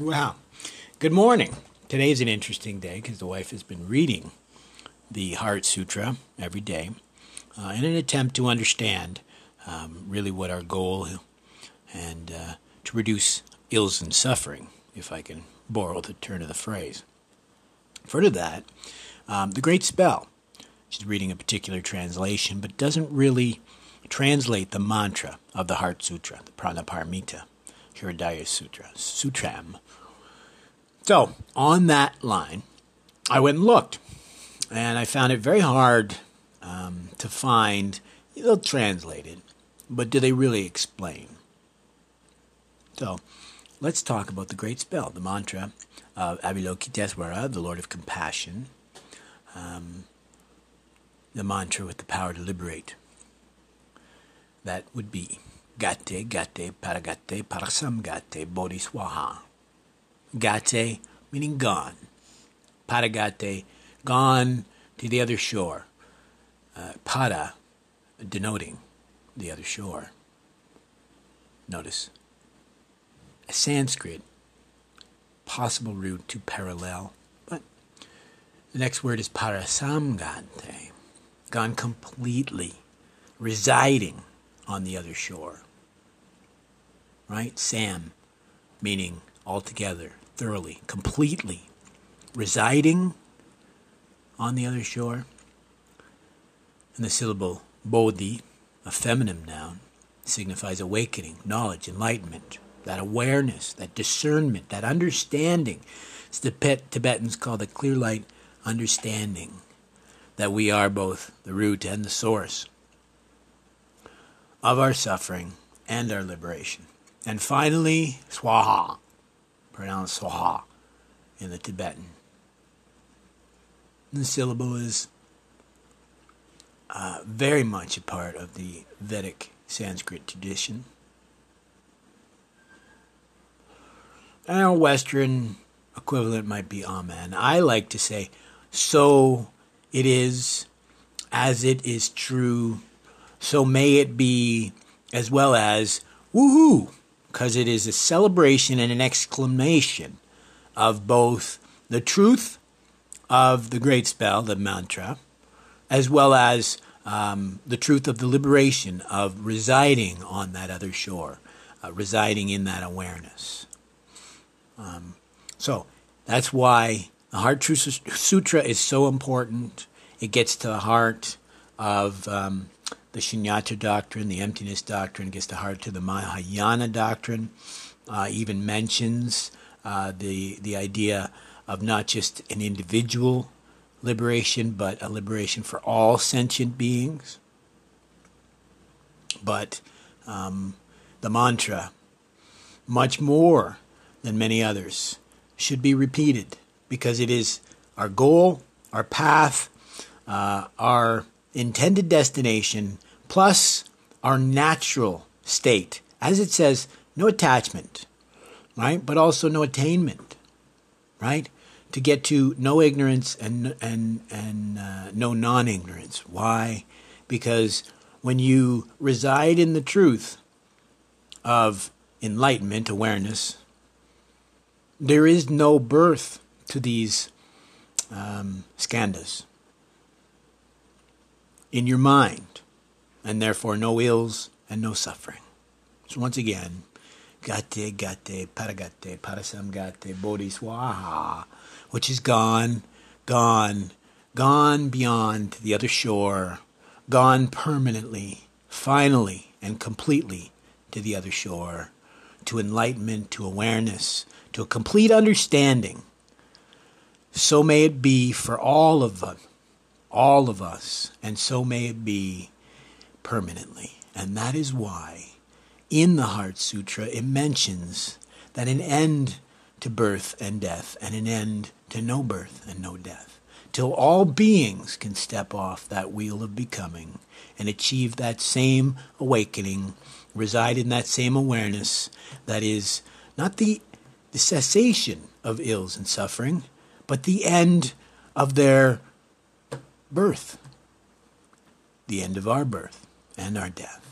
Wow. Good morning. Today is an interesting day because the wife has been reading the Heart Sutra every day uh, in an attempt to understand um, really what our goal and uh, to reduce ills and suffering, if I can borrow the turn of the phrase. Further to that, um, the Great Spell. She's reading a particular translation, but doesn't really translate the mantra of the Heart Sutra, the Prajnaparamita, Hridaya Sutra, Sutram. So, on that line, I went and looked, and I found it very hard um, to find, they'll translate it, but do they really explain? So, let's talk about the great spell, the mantra of Avalokitesvara, the Lord of Compassion, um, the mantra with the power to liberate. That would be Gate, Gate, Paragate, Parasamgate, Bodhiswaha. Gate meaning gone. Paragate, gone to the other shore. Uh, para, denoting the other shore. Notice a Sanskrit possible root to parallel, but the next word is parasamgante, gone completely, residing on the other shore. Right? Sam, meaning altogether, thoroughly, completely, residing on the other shore. And the syllable bodhi, a feminine noun, signifies awakening, knowledge, enlightenment, that awareness, that discernment, that understanding. It's the Tibetans call the clear light understanding that we are both the root and the source of our suffering and our liberation. And finally, Swaha, pronounced Swaha in the Tibetan. The syllable is uh, very much a part of the Vedic Sanskrit tradition. And our Western equivalent might be Amen. I like to say, so it is, as it is true, so may it be, as well as woohoo, because it is a celebration and an exclamation of both the truth of the great spell, the mantra, as well as um, the truth of the liberation of residing on that other shore, uh, residing in that awareness. Um, so that's why the Heart Truth Sutra is so important. It gets to the heart of um, the Shunyata doctrine, the emptiness doctrine, gets to heart to the Mahayana doctrine. Uh, even mentions uh, the the idea of not just an individual liberation, but a liberation for all sentient beings. But um, the mantra, much more than many others, should be repeated because it is our goal, our path, uh, our intended destination plus our natural state. As it says, no attachment, right? But also no attainment, right? To get to no ignorance and and and uh, no non-ignorance. Why? Because when you reside in the truth of enlightenment, awareness, there is no birth to these um, skandhas in your mind, and therefore no ills and no suffering. So once again, gate, gate, paragate, parasamgate, bodhiswaha, which is gone, gone, gone beyond the other shore, gone permanently, finally, and completely to the other shore, to enlightenment, to awareness, to a complete understanding. So may it be for all of us all of us, and so may it be permanently. And that is why in the Heart Sutra it mentions that an end to birth and death and an end to no birth and no death, till all beings can step off that wheel of becoming and achieve that same awakening, reside in that same awareness that is not the, the cessation of ills and suffering, but the end of their birth, the end of our birth and our death.